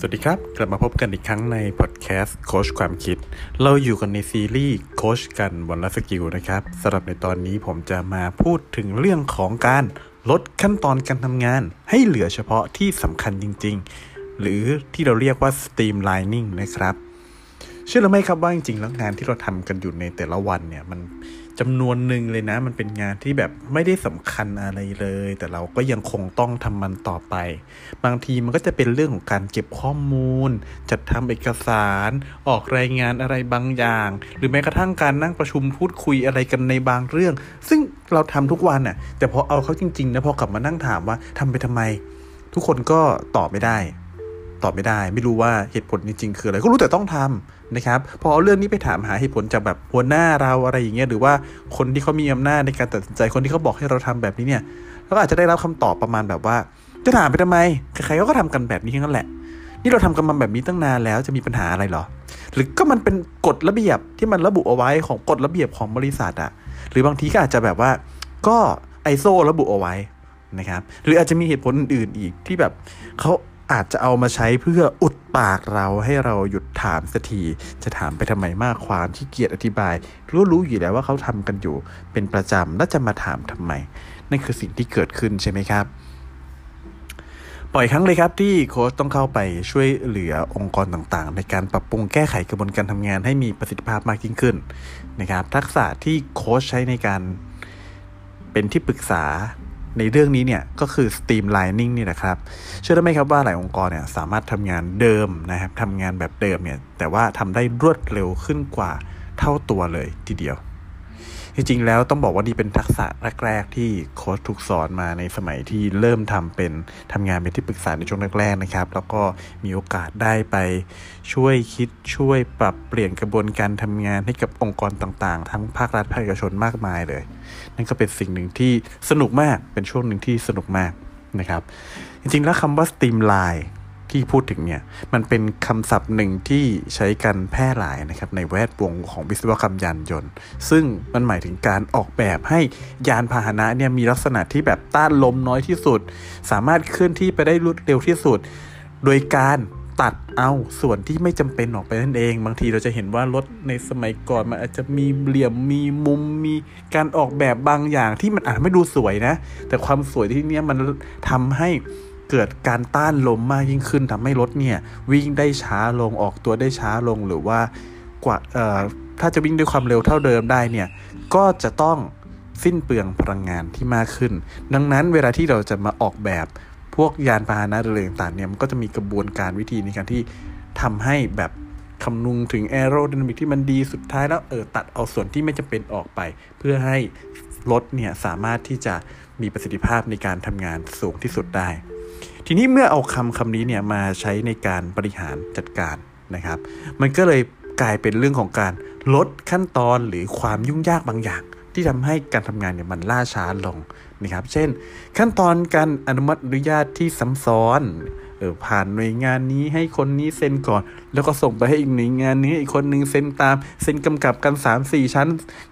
สวัสดีครับ กลับมาพบกันอีกครั้งในพอดแคสต์โค้ชความคิด เราอยู่กันในซีรีส์โค้ชกันวันละสกิลนะครับสำหรับในตอนนี้ผมจะมาพูดถึงเรื่องของการลดขั้นตอนการทำงาน ให้เหลือเฉพาะที่สำคัญจริง ๆ หรือที่เราเรียกว่า streamlining นะครับ เชื่อหรือไม่ครับว่าจริงๆแล้วงานที่เราทำกันอยู่ในแต่ละวันเนี่ยมันจำนวนหนึ่งเลยนะ มันเป็นงานที่แบบไม่ได้สำคัญอะไรเลย แต่เราก็ยังคงต้องทำมันต่อไป บางทีมันก็จะเป็นเรื่องของการเก็บข้อมูล จัดทำเอกสาร ออกรายงานอะไรบางอย่าง หรือแม้กระทั่งการนั่งประชุมพูดคุยอะไรกันในบางเรื่อง ซึ่งเราทำทุกวันน่ะแต่พอเอาเขาจริงๆนะพอกลับมานั่งถามว่าทำไปทำไม ทุกคนก็ตอบไม่ได้ ตอบไม่ได้ ไม่รู้ว่าเหตุผลจริงๆคืออะไรก็รู้แต่ต้องทำ นะครับพอเอาเรื่องนี้ไปถามหาเหตุผลจากแบบหัวหน้าเราอะไรอย่างเงี้ยหรือว่าคนที่เขามีอำนาจในการตัดสินใจคนที่เขาบอกให้เราทำแบบนี้เนี่ยเราก็อาจจะได้รับคำตอบประมาณแบบว่า จะถามไปทำไมใครๆก็ทำกันแบบนี้ทั้งนั้นแหละ นี่เราทำกันมาแบบนี้ตั้งนานแล้วจะมีปัญหาอะไรหรอ หรือก็มันเป็นกฎระเบียบที่มันระบุเอาไว้ของกฎระเบียบของบริษัทอะหรือบางทีก็อาจจะแบบว่า ก็ไอโซระบุเอาไว้นะครับหรืออาจจะมีเหตุผลอื่นๆอีกที่แบบเขา อาจจะเอามาใช้เพื่ออุดปากเราให้เราหยุดถามสักที จะถามไปทำไมมากความที่เกียจอธิบาย รู้รู้อยู่แล้วว่าเขาทำกันอยู่ เป็นประจำแล้วจะมาถามทำไม นั่นคือสิ่งที่เกิดขึ้นใช่ไหมครับปล่อยครั้งเลยครับที่โค้ชต้องเข้าไปช่วยเหลือองค์กรต่างๆ ในการปรับปรุงแก้ไขกระบวนการทำงานให้มีประสิทธิภาพมากยิ่งขึ้นนะครับ ทักษะที่โค้ชใช้ในการเป็นที่ปรึกษา ในเรื่องนี้เนี่ยก็คือ streamlining นี่นะครับ เชื่อได้ไหมครับว่าหลายองค์กรเนี่ยสามารถทำงานเดิมนะครับทำงานแบบเดิมเนี่ยแต่ว่าทำได้รวดเร็วขึ้นกว่าเท่าตัวเลยทีเดียว จริงๆแล้วต้องบอกว่านี่เป็นทักษะแรกๆที่โค้ชถูกสอนมาในสมัยที่เริ่มทำเป็นทำงานเป็นที่ปรึกษาในช่วงแรกๆนะครับ แล้วก็มีโอกาสได้ไปช่วยคิดช่วยปรับเปลี่ยนกระบวนการทำงานให้กับองค์กรต่างๆ ทั้งภาครัฐภาคเอกชนมากมายเลย นั่นก็เป็นสิ่งหนึ่งที่สนุกมากเป็นช่วงหนึ่งที่สนุกมากนะครับ จริงๆแล้วคำว่า streamline ที่พูดถึงเนี่ย มันเป็นคำศัพท์หนึ่งที่ใช้กันแพร่หลายนะครับ ในแวดวงของวิศวกรรมยานยนต์ ซึ่งมันหมายถึงการออกแบบให้ยานพาหนะเนี่ยมีลักษณะที่แบบต้านลมน้อยที่สุด สามารถเคลื่อนที่ไปได้รวดเร็วที่สุด โดยการ ตัดเอาส่วนที่ไม่จำเป็นออกไปนั่นเอง บางทีเราจะเห็นว่ารถในสมัยก่อนมันอาจจะมีเหลี่ยมมีมุมมีการออกแบบบางอย่างที่มันอาจไม่ดูสวยนะ แต่ความสวยที่เนี้ยมันทำให้เกิดการต้านลมมากยิ่งขึ้นทำให้รถเนี่ยวิ่งได้ช้าลงออกตัวได้ช้าลงหรือว่ากว่าเอ่อถ้าจะวิ่งด้วยความเร็วเท่าเดิมได้เนี่ยก็จะต้องสิ้นเปลืองพลังงานที่มากขึ้น ดังนั้นเวลาที่เราจะมาออกแบบ พวกยานพาหนะหรือต่างๆเนี่ยมันก็จะมีกระบวนการวิธีในการที่ทำให้แบบคำนึงถึงแอโร d y นามิกที่มันดีสุดท้ายแล้วเออตัดเอาส่วนที่ไม่จำเป็นออกไป เพื่อให้รถเนี่ยสามารถที่จะมีประสิทธิภาพในการทำงานสูงที่สุดได้ ทีนี้เมื่อเอาคำคำนี้เนี่ยมาใช้ในการบริหารจัดการนะครับ มันก็เลยกลายเป็นเรื่องของการลดขั้นตอนหรือความยุ่งยากบางอย่าง ที่ทำให้การทำงานเนี่ยมันล่าช้าลงนะครับ เช่น ขั้นตอนการอนุมัติอนุญาตที่ซ้ำซ้อน เออผ่านหน่วยงานนี้ให้คนนี้เซ็นก่อน แล้วก็ส่งไปให้อีกหน่วยงานนี้อีกคนนึงเซ็นตามเซ็นกำกับกัน 3 4 ชั้น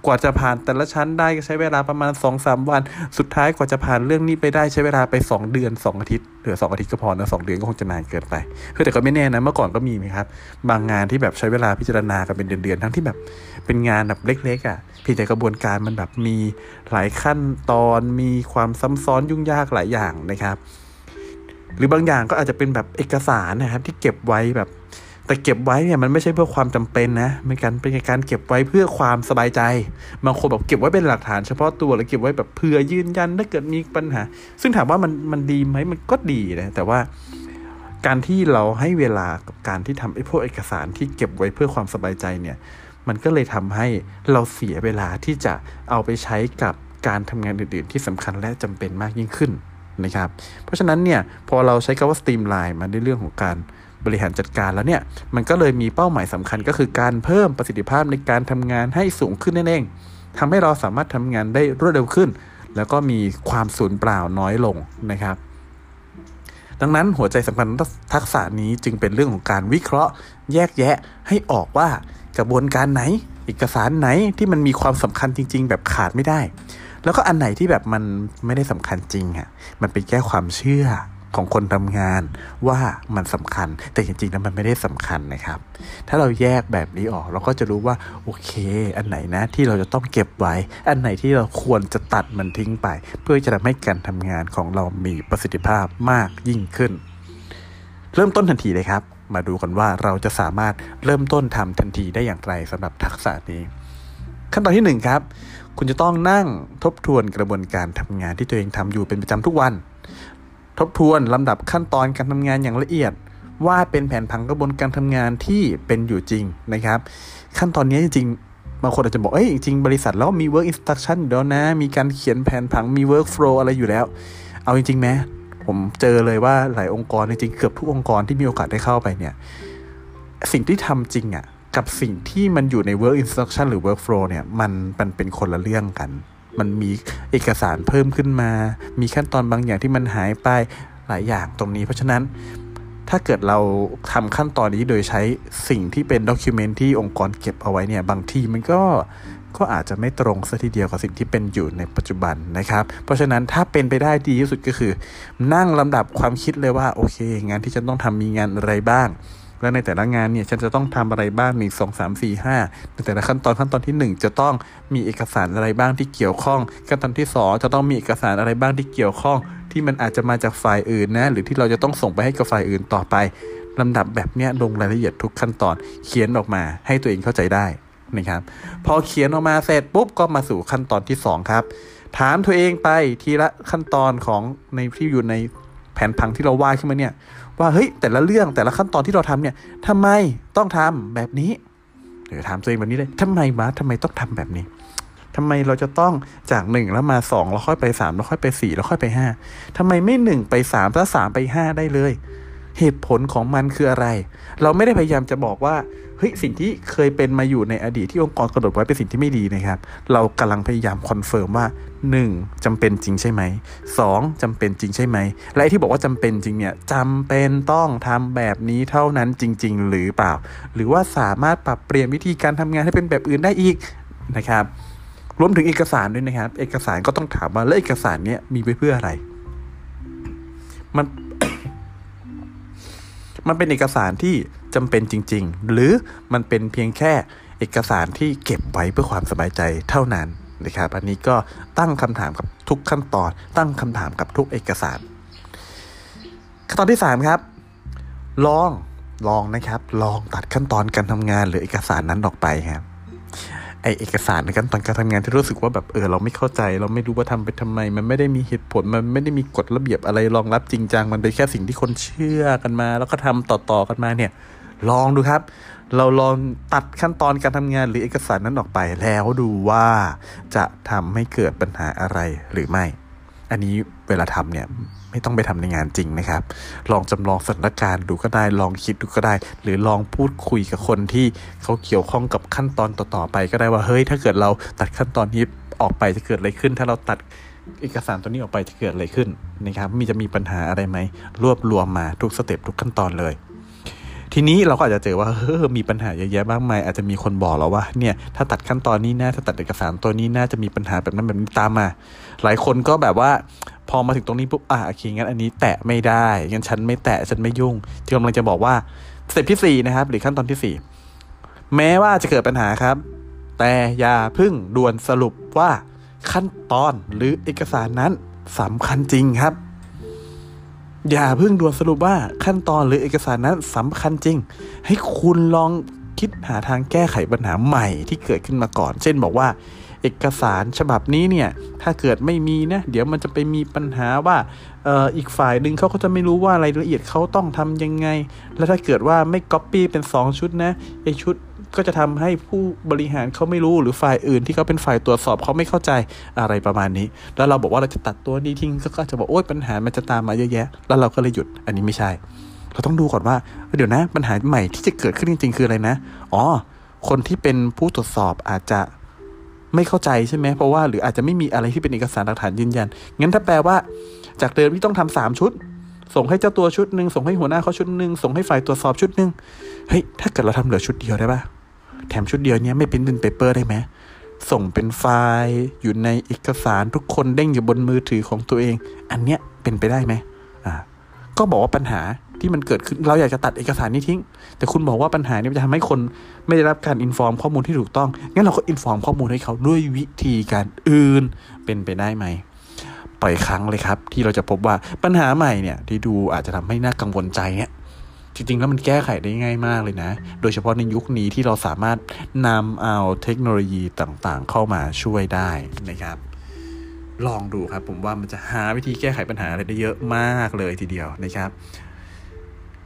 กว่าจะผ่านแต่ละชั้นได้ก็ใช้เวลาประมาณ 2-3 วัน สุดท้ายกว่าจะผ่านเรื่องนี้ไปได้ใช้เวลาไป 2 เดือน 2 อาทิตย์เหลือ 2 อาทิตย์ก็พอนะสเดือนก็คงจะนานเกินไปคือแต่ก็ไม่แน่นะเมื่อก่อนก็มีไหมครับ บางงานที่แบบใช้เวลาพิจารณากันเป็นเดือนๆทั้งที่แบบเป็นงานแบบเล็กๆอะเพียงแต่กระบวนการมันแบบมีหลายขั้นตอนมีความซ้ำซ้อนยุ่งยากหลายอย่างนะครับ หรือบางอย่างก็อาจจะเป็นแบบเอกสารนะครับที่เก็บไว้แบบ แต่เก็บไว้เนี่ยมันไม่ใช่เพื่อความจำเป็นนะเป็นการเป็นการเก็บไว้เพื่อความสบายใจบางคนแบบเก็บไว้เป็นหลักฐานเฉพาะตัวหรือเก็บไว้แบบเพื่อยืนยันถ้าเกิดมีปัญหา ซึ่งถามว่ามันมันดีไหมมันก็ดีนะแต่ว่าการที่เราให้เวลากับการที่ทำไอ้พวกเอกสารที่เก็บไว้เพื่อความสบายใจเนี่ย มันก็เลยทำให้เราเสียเวลาที่จะเอาไปใช้กับการทำงานอื่นๆ ที่สำคัญและจำเป็นมากยิ่งขึ้น นะครับ เพราะฉะนั้นเนี่ยพอเราใช้คำว่า streamline มาในเรื่องของการบริหารจัดการแล้วเนี่ย มันก็เลยมีเป้าหมายสำคัญก็คือการเพิ่มประสิทธิภาพในการทำงานให้สูงขึ้นนั่นเองทำให้เราสามารถทำงานได้รวดเร็วขึ้น แล้วก็มีความสูญเปล่าน้อยลงนะครับ ดังนั้นหัวใจสำคัญทักษะนี้จึงเป็นเรื่องของการวิเคราะห์ แยกแยะให้ออกว่ากระบวนการไหน เอกสารไหนที่มันมีความสำคัญจริง ๆ แบบขาดไม่ได้ แล้วก็อันไหนที่แบบมันไม่ได้สำคัญจริงอะมันเป็นแค่ความเชื่อของคนทำงานว่ามันสำคัญ แต่จริงๆแล้วมันไม่ได้สำคัญนะครับ ถ้าเราแยกแบบนี้ออก เราก็จะรู้ว่าโอเค อันไหนนะที่เราจะต้องเก็บไว้ อันไหนที่เราควรจะตัดมันทิ้งไป เพื่อจะทำให้การทำงานของเรามีประสิทธิภาพมากยิ่งขึ้น เริ่มต้นทันทีเลยครับ มาดูกันว่าเราจะสามารถเริ่มต้นทำทันทีได้อย่างไรสำหรับทักษะนี้ ขั้นตอนที่1ครับ คุณจะต้องนั่งทบทวนกระบวนการทำงานที่ตัวเองทำอยู่เป็นประจำทุกวัน ทบทวนลำดับขั้นตอนการทำงานอย่างละเอียด ว่าเป็นแผนผังกระบวนการทำงานที่เป็นอยู่จริงนะครับ ขั้นตอนนี้จริงๆบางคนอาจจะบอก เอ้ย จริงบริษัทแล้วมี work instruction อยู่แล้วนะ มีการเขียนแผนผัง มี work flow อะไรอยู่แล้ว เอาจริงๆไหมผมเจอเลยว่าหลายองค์กรจริงๆเกือบทุกองค์กรที่มีโอกาสได้เข้าไปเนี่ย สิ่งที่ทำจริงอะ่ะ กับสิ่งที่มันอยู่ใน work instruction หรือ work flow เนี่ยมันมันเป็นคนละเรื่องกัน มันมีเอกสารเพิ่มขึ้นมา มีขั้นตอนบางอย่างที่มันหายไปหลายอย่างตรงนี้ เพราะฉะนั้นถ้าเกิดเราทำขั้นตอนนี้โดยใช้สิ่งที่เป็นด็อกิเมนที่องค์กรเก็บเอาไว้เนี่ย บางทีมันก็ก็อาจจะไม่ตรงซะทีเดียวกับสิ่งที่เป็นอยู่ในปัจจุบันนะครับ เพราะฉะนั้นถ้าเป็นไปได้ดีที่สุดก็คือ นั่งลำดับความคิดเลยว่าโอเค งานที่ฉันต้องทำมีงานอะไรบ้าง และในแต่ละงานเนี่ยฉันจะต้องทำอะไรบ้างหนึ่งสองสามสี่ห้าในแต่ละขั้นตอนขั้นตอนที่ 1 จะต้องมีเอกสารอะไรบ้างที่เกี่ยวข้อง ขั้นตอนที่ 2 จะต้องมีเอกสารอะไรบ้างที่เกี่ยวข้อง ที่มันอาจจะมาจากฝ่ายอื่นนะหรือที่เราจะต้องส่งไปให้กับฝ่ายอื่นต่อไปลำดับแบบนี้ลงรายละเอียดทุกขั้นตอนเขียนออกมาให้ตัวเองเข้าใจได้นะครับพอเขียนออกมาเสร็จปุ๊บก็มาสู่ขั้นตอนที่ 2 ครับ ถามตัวเองไปทีละขั้นตอนของในที่อยู่ในแผนผังที่เราวาดขึ้นมาเนี่ย ว่าเฮ้ยแต่ละเรื่องแต่ละขั้นตอนที่เราทำเนี่ยทำไมต้องทำแบบนี้เดี๋ยวถามตัวเองแบบนี้เลยทำไมมาทำไมต้องทำแบบนี้ทำไมเราจะต้องจากหนึ่งแล้วมาสองแล้วค่อยไปสามแล้วค่อยไปสี่แล้วค่อยไปห้าทำไมไม่หนึ่งไปสามแล้วสามไปห้าได้เลย เหตุผลของมันคืออะไร เราไม่ได้พยายามจะบอกว่า เฮ้ยสิ่งที่เคยเป็นมาอยู่ในอดีตที่องค์กรกำหนดไว้เป็นสิ่งที่ไม่ดีนะครับ เรากำลังพยายาม confirm ว่า 1. จำเป็นจริงใช่ไหม 2. จำเป็นจริงใช่ไหม และที่บอกว่าจำเป็นจริงเนี่ยจำเป็นต้องทำแบบนี้เท่านั้นจริง ๆ หรือเปล่า หรือว่าสามารถปรับเปลี่ยนวิธีการทำงานให้เป็นแบบอื่นได้อีกนะครับ รวมถึงเอกสารด้วยนะครับ เอกสารก็ต้องถามว่าแล้วเอกสารเนี้ยมีไว้เพื่ออะไร มันมันเป็นเอกสารที่ จำเป็นจริง ๆ หรือมันเป็นเพียงแค่เอกสารที่เก็บไว้เพื่อความสบายใจเท่านั้นนะครับ อันนี้ก็ตั้งคำถามกับทุกขั้นตอน ตั้งคำถามกับทุกเอกสาร ขั้นตอนที่ 3 ครับ ลอง ลองนะครับ ลองตัดขั้นตอนการทำงานหรือเอกสารนั้นออกไปครับ ไอเอกสารในขั้นตอนการทำงานที่รู้สึกว่าแบบเออเราไม่เข้าใจ เราไม่รู้ว่าทำไปทำไม มันไม่ได้มีเหตุผล มันไม่ได้มีกฎระเบียบอะไรรองรับจริงจัง มันเป็นแค่สิ่งที่คนเชื่อกันมา แล้วก็ทำต่อๆกันมาเนี่ย ลองดูครับ เราลองตัดขั้นตอนการทำงานหรือเอกสารนั้นออกไป แล้วดูว่าจะทำให้เกิดปัญหาอะไรหรือไม่ อันนี้เวลาทำเนี่ยไม่ต้องไปทำในงานจริงนะครับ ลองจำลองสถานการณ์ดูก็ได้ ลองคิดดูก็ได้ หรือลองพูดคุยกับคนที่เขาเกี่ยวข้องกับขั้นตอนต่อๆไป ก็ได้ว่าเฮ้ยถ้าเกิดเราตัดขั้นตอนนี้ออกไปจะเกิดอะไรขึ้น ถ้าเราตัดเอกสารตัวนี้ออกไปจะเกิดอะไรขึ้นนะครับ มีจะมีปัญหาอะไรไหมรวบรวมมาทุก step ทุกขั้นตอนเลย ทีนี้เราก็อาจจะเจอว่าเฮ้อมีปัญหาเยอะแยะมากมายอาจจะมีคนบอกเราว่าเนี่ยถ้าตัดขั้นตอนนี้นะถ้าตัดเอกสารตัวนี้น่าจะมีปัญหาแบบนั้นแบบนี้ตามมา หลายคนก็แบบว่าพอมาถึงตรงนี้ปุ๊บอะโอเคงั้นอันนี้แตะไม่ได้งั้นฉันไม่แตะฉันไม่ยุ่งที่กำลังจะบอกว่า step ที่ 4 นะครับ หรือขั้นตอนที่ 4 แม้ว่าจะเกิดปัญหาครับ แต่อย่าพึ่งด่วนสรุปว่าขั้นตอนหรือเอกสารนั้นสำคัญจริงครับ อย่าเพิ่งด่วนสรุปว่าขั้นตอนหรือเอกสารนั้นสำคัญจริง ให้คุณลองคิดหาทางแก้ไขปัญหาใหม่ที่เกิดขึ้นมาก่อน เช่นบอกว่าเอกสารฉบับนี้เนี่ยถ้าเกิดไม่มีนะเดี๋ยวมันจะไปมีปัญหาว่าอออีกฝ่ายหนึ่งเขาก็จะไม่รู้ว่ารายละเอียดเขาต้องทำยังไง แล้วถ้าเกิดว่าไม่ก๊อปปี้เป็น 2 ชุดนะไอชุด ก็จะทำให้ผู้บริหารเขาไม่รู้หรือฝ่ายอื่นที่เขาเป็นฝ่ายตรวจสอบเขาไม่เข้าใจอะไรประมาณนี้ แล้วเราบอกว่าเราจะตัดตัวนี้ทิ้งก็จะบอกโอ๊ยปัญหามันจะตามมาเยอะแยะ แล้วเราก็เลยหยุดอันนี้ไม่ใช่ เราต้องดูก่อนว่าเดี๋ยวนะปัญหาใหม่ที่จะเกิดขึ้นจริง ๆ คืออะไรนะอ๋อคนที่เป็นผู้ตรวจสอบอาจจะไม่เข้าใจใช่ไหมเพราะว่าหรืออาจจะไม่มีอะไรที่เป็นเอกสารหลักฐานยืนยัน งั้นถ้าแปลว่าจากเดิมที่ต้องทำสามชุด ส่งให้เจ้าตัวชุดหนึ่งส่งให้หัวหน้าเขาชุดหนึ่งส่งให้ฝ่ายตรวจสอบชุดหนึ่งเฮ้ยถ้าเกิดเราทำเหลือชุดเดียวได้ปะ แถมชุดเดียวนี้ไม่เป็นเป็น paper ได้ไหม ส่งเป็นไฟล์อยู่ในเอกสารทุกคนเด้งอยู่บนมือถือของตัวเอง อันเนี้ยเป็นไปได้ไหมอ่าก็บอกว่าปัญหาที่มันเกิดขึ้นเราอยากจะตัดเอกสารนี้ทิ้ง แต่คุณบอกว่าปัญหานี้จะทำให้คนไม่ได้รับการ inform ข้อมูลที่ถูกต้องงั้นเราก็ inform ข้อมูลให้เขาด้วยวิธีการอื่นเป็นไปได้ไหมบ่อยครั้งเลยครับ ที่เราจะพบว่าปัญหาใหม่เนี่ยที่ดูอาจจะทำให้น่ากังวลใจเนี่ย จริงๆ แล้วมันแก้ไขได้ง่ายมากเลยนะ โดยเฉพาะในยุคนี้ที่เราสามารถนำเอาเทคโนโลยีต่างๆ เข้ามาช่วยได้นะครับ ลองดูครับผมว่ามันจะหาวิธีแก้ไขปัญหาอะไรได้เยอะมากเลยทีเดียวนะครับ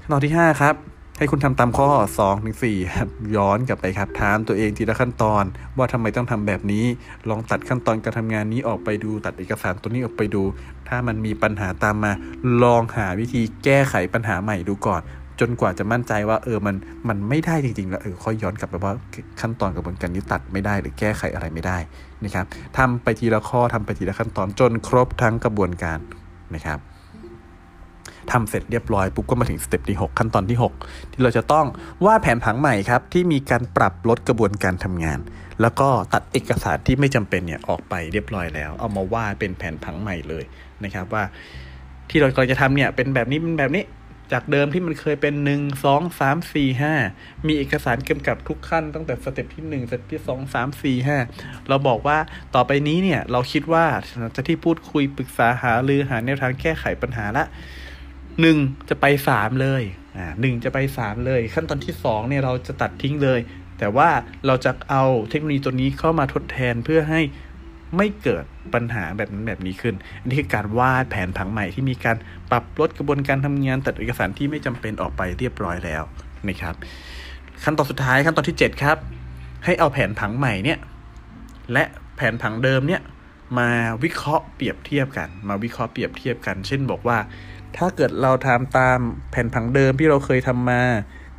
ขั้นตอนที่ 5 ครับให้คุณทำตามข้อ2ถึง4ครับย้อนกลับไปครับถามตัวเองทีละขั้นตอน ว่าทำไมต้องทำแบบนี้ ลองตัดขั้นตอนการทำงานนี้ออกไปดู ตัดเอกสารตัวนี้ออกไปดู ถ้ามันมีปัญหาตามมา ลองหาวิธีแก้ไขปัญหาใหม่ดูก่อน จนกว่าจะมั่นใจว่าเออมันมันไม่ได้จริง ๆ แล้วเออค่อยย้อนกลับไปว่าขั้นตอนกระบวนการนี้ตัดไม่ได้หรือแก้ไขอะไรไม่ได้นะครับทำไปทีละข้อทำไปทีละขั้นตอนจนครบทั้งกระบวนการนะครับทำเสร็จเรียบร้อยปุ๊บก็มาถึงสเต็ปที่ 6 ขั้นตอนที่ 6 ที่เราจะต้องวาดแผนผังใหม่ครับ ที่มีการปรับลดกระบวนการทำงาน แล้วก็ตัดเอกสารที่ไม่จำเป็นเนี่ยออกไปเรียบร้อยแล้ว เอามาวาดเป็นแผนผังใหม่เลยนะครับว่าที่เรากำลังจะทำเนี่ยเป็นแบบนี้เป็นแบบนี้ จากเดิมที่มันเคยเป็น1 2 3 4 5มีเอกสารกำกับทุกขั้นตั้งแต่ step ที่1 step ที่2 3 4 5เราบอกว่าต่อไปนี้เนี่ย เราคิดว่าจะที่พูดคุยปรึกษาหารือหาแนวทางแก้ไขปัญหาแล้วหนึ่งจะไปสามเลยอ่าหนึ่งจะไปสามเลย ขั้นตอนที่สองเนี่ยเราจะตัดทิ้งเลย แต่ว่าเราจะเอาเทคโนโลยีตัวนี้เข้ามาทดแทนเพื่อให้ ไม่เกิดปัญหาแบบนั้นแบบนี้ขึ้น อันนี้คือการวาดแผนผังใหม่ที่มีการปรับลดกระบวนการทำงานตัดเอกสารที่ไม่จำเป็นออกไปเรียบร้อยแล้วนะครับ ขั้นตอนสุดท้ายขั้นตอนที่ 7 ครับ ให้เอาแผนผังใหม่เนี่ยและแผนผังเดิมเนี่ยมาวิเคราะห์เปรียบเทียบกัน มาวิเคราะห์เปรียบเทียบกัน เช่นบอกว่า ถ้าเกิดเราทำตามแผนผังเดิมที่เราเคยทำมา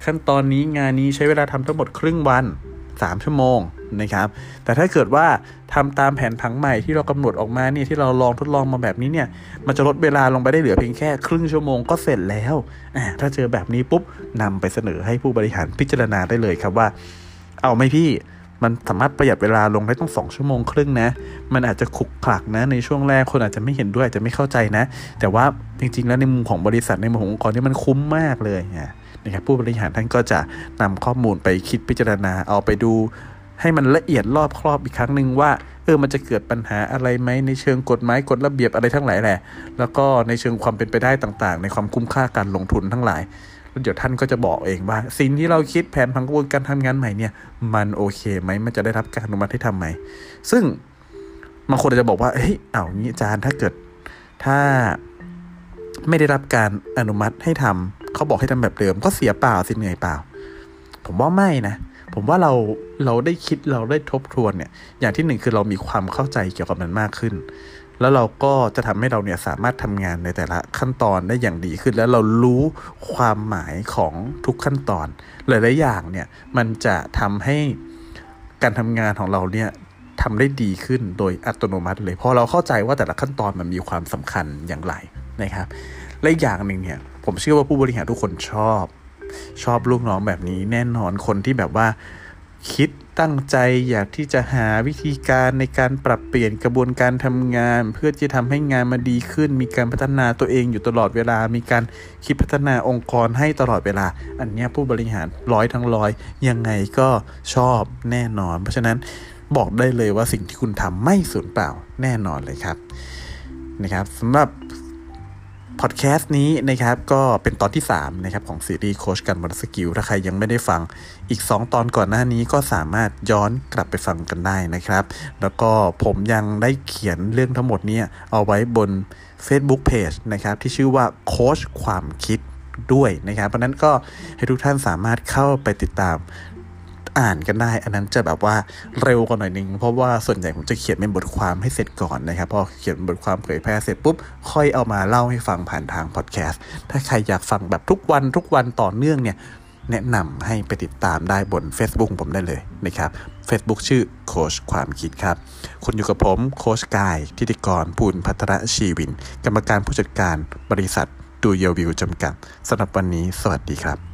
ขั้นตอนนี้งานนี้ใช้เวลาทำทั้งหมดครึ่งวัน 3 ชั่วโมงนะครับ แต่ถ้าเกิดว่าทำตามแผนผังใหม่ที่เรากำหนดออกมาเนี่ยที่เราลองทดลองมาแบบนี้เนี่ย มันจะลดเวลาลงไปได้เหลือเพียงแค่ครึ่งชั่วโมงก็เสร็จแล้วถ้าเจอแบบนี้ปุ๊บนำไปเสนอให้ผู้บริหารพิจารณาได้เลยครับว่า เอาไหมพี่มันสามารถประหยัดเวลาลงได้ต้องสองชั่วโมงครึ่งนะ มันอาจจะขุกขลักนะ ในช่วงแรกคนอาจจะไม่เห็นด้วยอาจจะไม่เข้าใจนะ แต่ว่าจริงๆ แล้วในมุมของบริษัทในมุมขององค์กรนี่มันคุ้มมากเลยนะ ครับผู้บริหารท่านก็จะนำข้อมูลไปคิดพิจารณาเอาไปดู ให้มันละเอียดรอบครอบอีกครั้งหนึ่งว่าเออมันจะเกิดปัญหาอะไรไหมในเชิงกฎหมายกฎระเบียบอะไรทั้งหลายแหละ แล้วก็ในเชิงความเป็นไปได้ต่างๆ ในความคุ้มค่าการลงทุนทั้งหลายแล้วเดี๋ยวท่านก็จะบอกเองว่า สิ่งที่เราคิดแผนพังกระบวนการทำงานใหม่เนี่ยมันโอเคไหมมันจะได้รับการอนุมัติให้ทำไหมซึ่งบางคนจะบอกว่าเฮ้ยเอางี้อาจารย์ถ้าเกิดถ้าไม่ได้รับการอนุมัติให้ทำ เขาบอกให้ทำแบบเดิมก็เสียเปล่าสิเหนื่อยเปล่า ผมว่าไม่นะ ผมว่าเราเราได้คิดเราได้ทบทวนเนี่ย อย่างที่หนึ่งคือเรามีความเข้าใจเกี่ยวกับมันมากขึ้น แล้วเราก็จะทำให้เราเนี่ยสามารถทำงานในแต่ละขั้นตอนได้อย่างดีขึ้น แล้วเรารู้ความหมายของทุกขั้นตอน หลายๆอย่างเนี่ยมันจะทำให้การทำงานของเราเนี่ยทำได้ดีขึ้นโดยอัตโนมัติเลยเพราะเราเข้าใจว่าแต่ละขั้นตอนมันมีความสำคัญอย่างไรนะครับ และอย่างหนึ่งเนี่ย ผมเชื่อว่าผู้บริหารทุกคนชอบ ชอบลูกน้องแบบนี้แน่นอนคนที่แบบว่าคิดตั้งใจอยากที่จะหาวิธีการในการปรับเปลี่ยนกระบวนการทำงาน เพื่อที่จะทำให้งานมาดีขึ้น มีการพัฒนาตัวเองอยู่ตลอดเวลา มีการคิดพัฒนาองค์กรให้ตลอดเวลา อันนี้ผู้บริหารร้อยทั้งร้อยยังไงก็ชอบแน่นอน เพราะฉะนั้นบอกได้เลยว่าสิ่งที่คุณทำไม่สูญเปล่าแน่นอนเลยครับนะครับสำหรับ พอดแคสต์นี้นะครับก็เป็นตอนที่ 3 นะครับ ของซีรีส์โคชกันบนสกิล ถ้าใครยังไม่ได้ฟังอีก 2 ตอนก่อนหน้านี้ก็สามารถย้อนกลับไปฟังกันได้นะครับ แล้วก็ผมยังได้เขียนเรื่องทั้งหมดนี้เอาไว้บน Facebook Page นะครับ ที่ชื่อว่าโคชความคิดด้วยนะครับ เพราะนั้นก็ให้ทุกท่านสามารถเข้าไปติดตาม อ่านกันได้ อันนั้นจะแบบว่าเร็วกว่าหน่อยนึง เพราะว่าส่วนใหญ่ผมจะเขียนเป็นบทความให้เสร็จก่อนนะครับ พอเขียนบทความเผยแพร่เสร็จปุ๊บ ค่อยเอามาเล่าให้ฟังผ่านทางพอดแคสต์ ถ้าใครอยากฟังแบบทุกวันทุกวันต่อเนื่องเนี่ย แนะนำให้ไปติดตามได้บน Facebook ผมได้เลยนะครับ Facebook ชื่อโคชความคิดครับ คุณอยู่กับผมโคชกายทิติกรปูนพัทรชีวิน กรรมการผู้จัดการบริษัทดูเยวิวจำกัดสำหรับวันนี้ สวัสดีครับ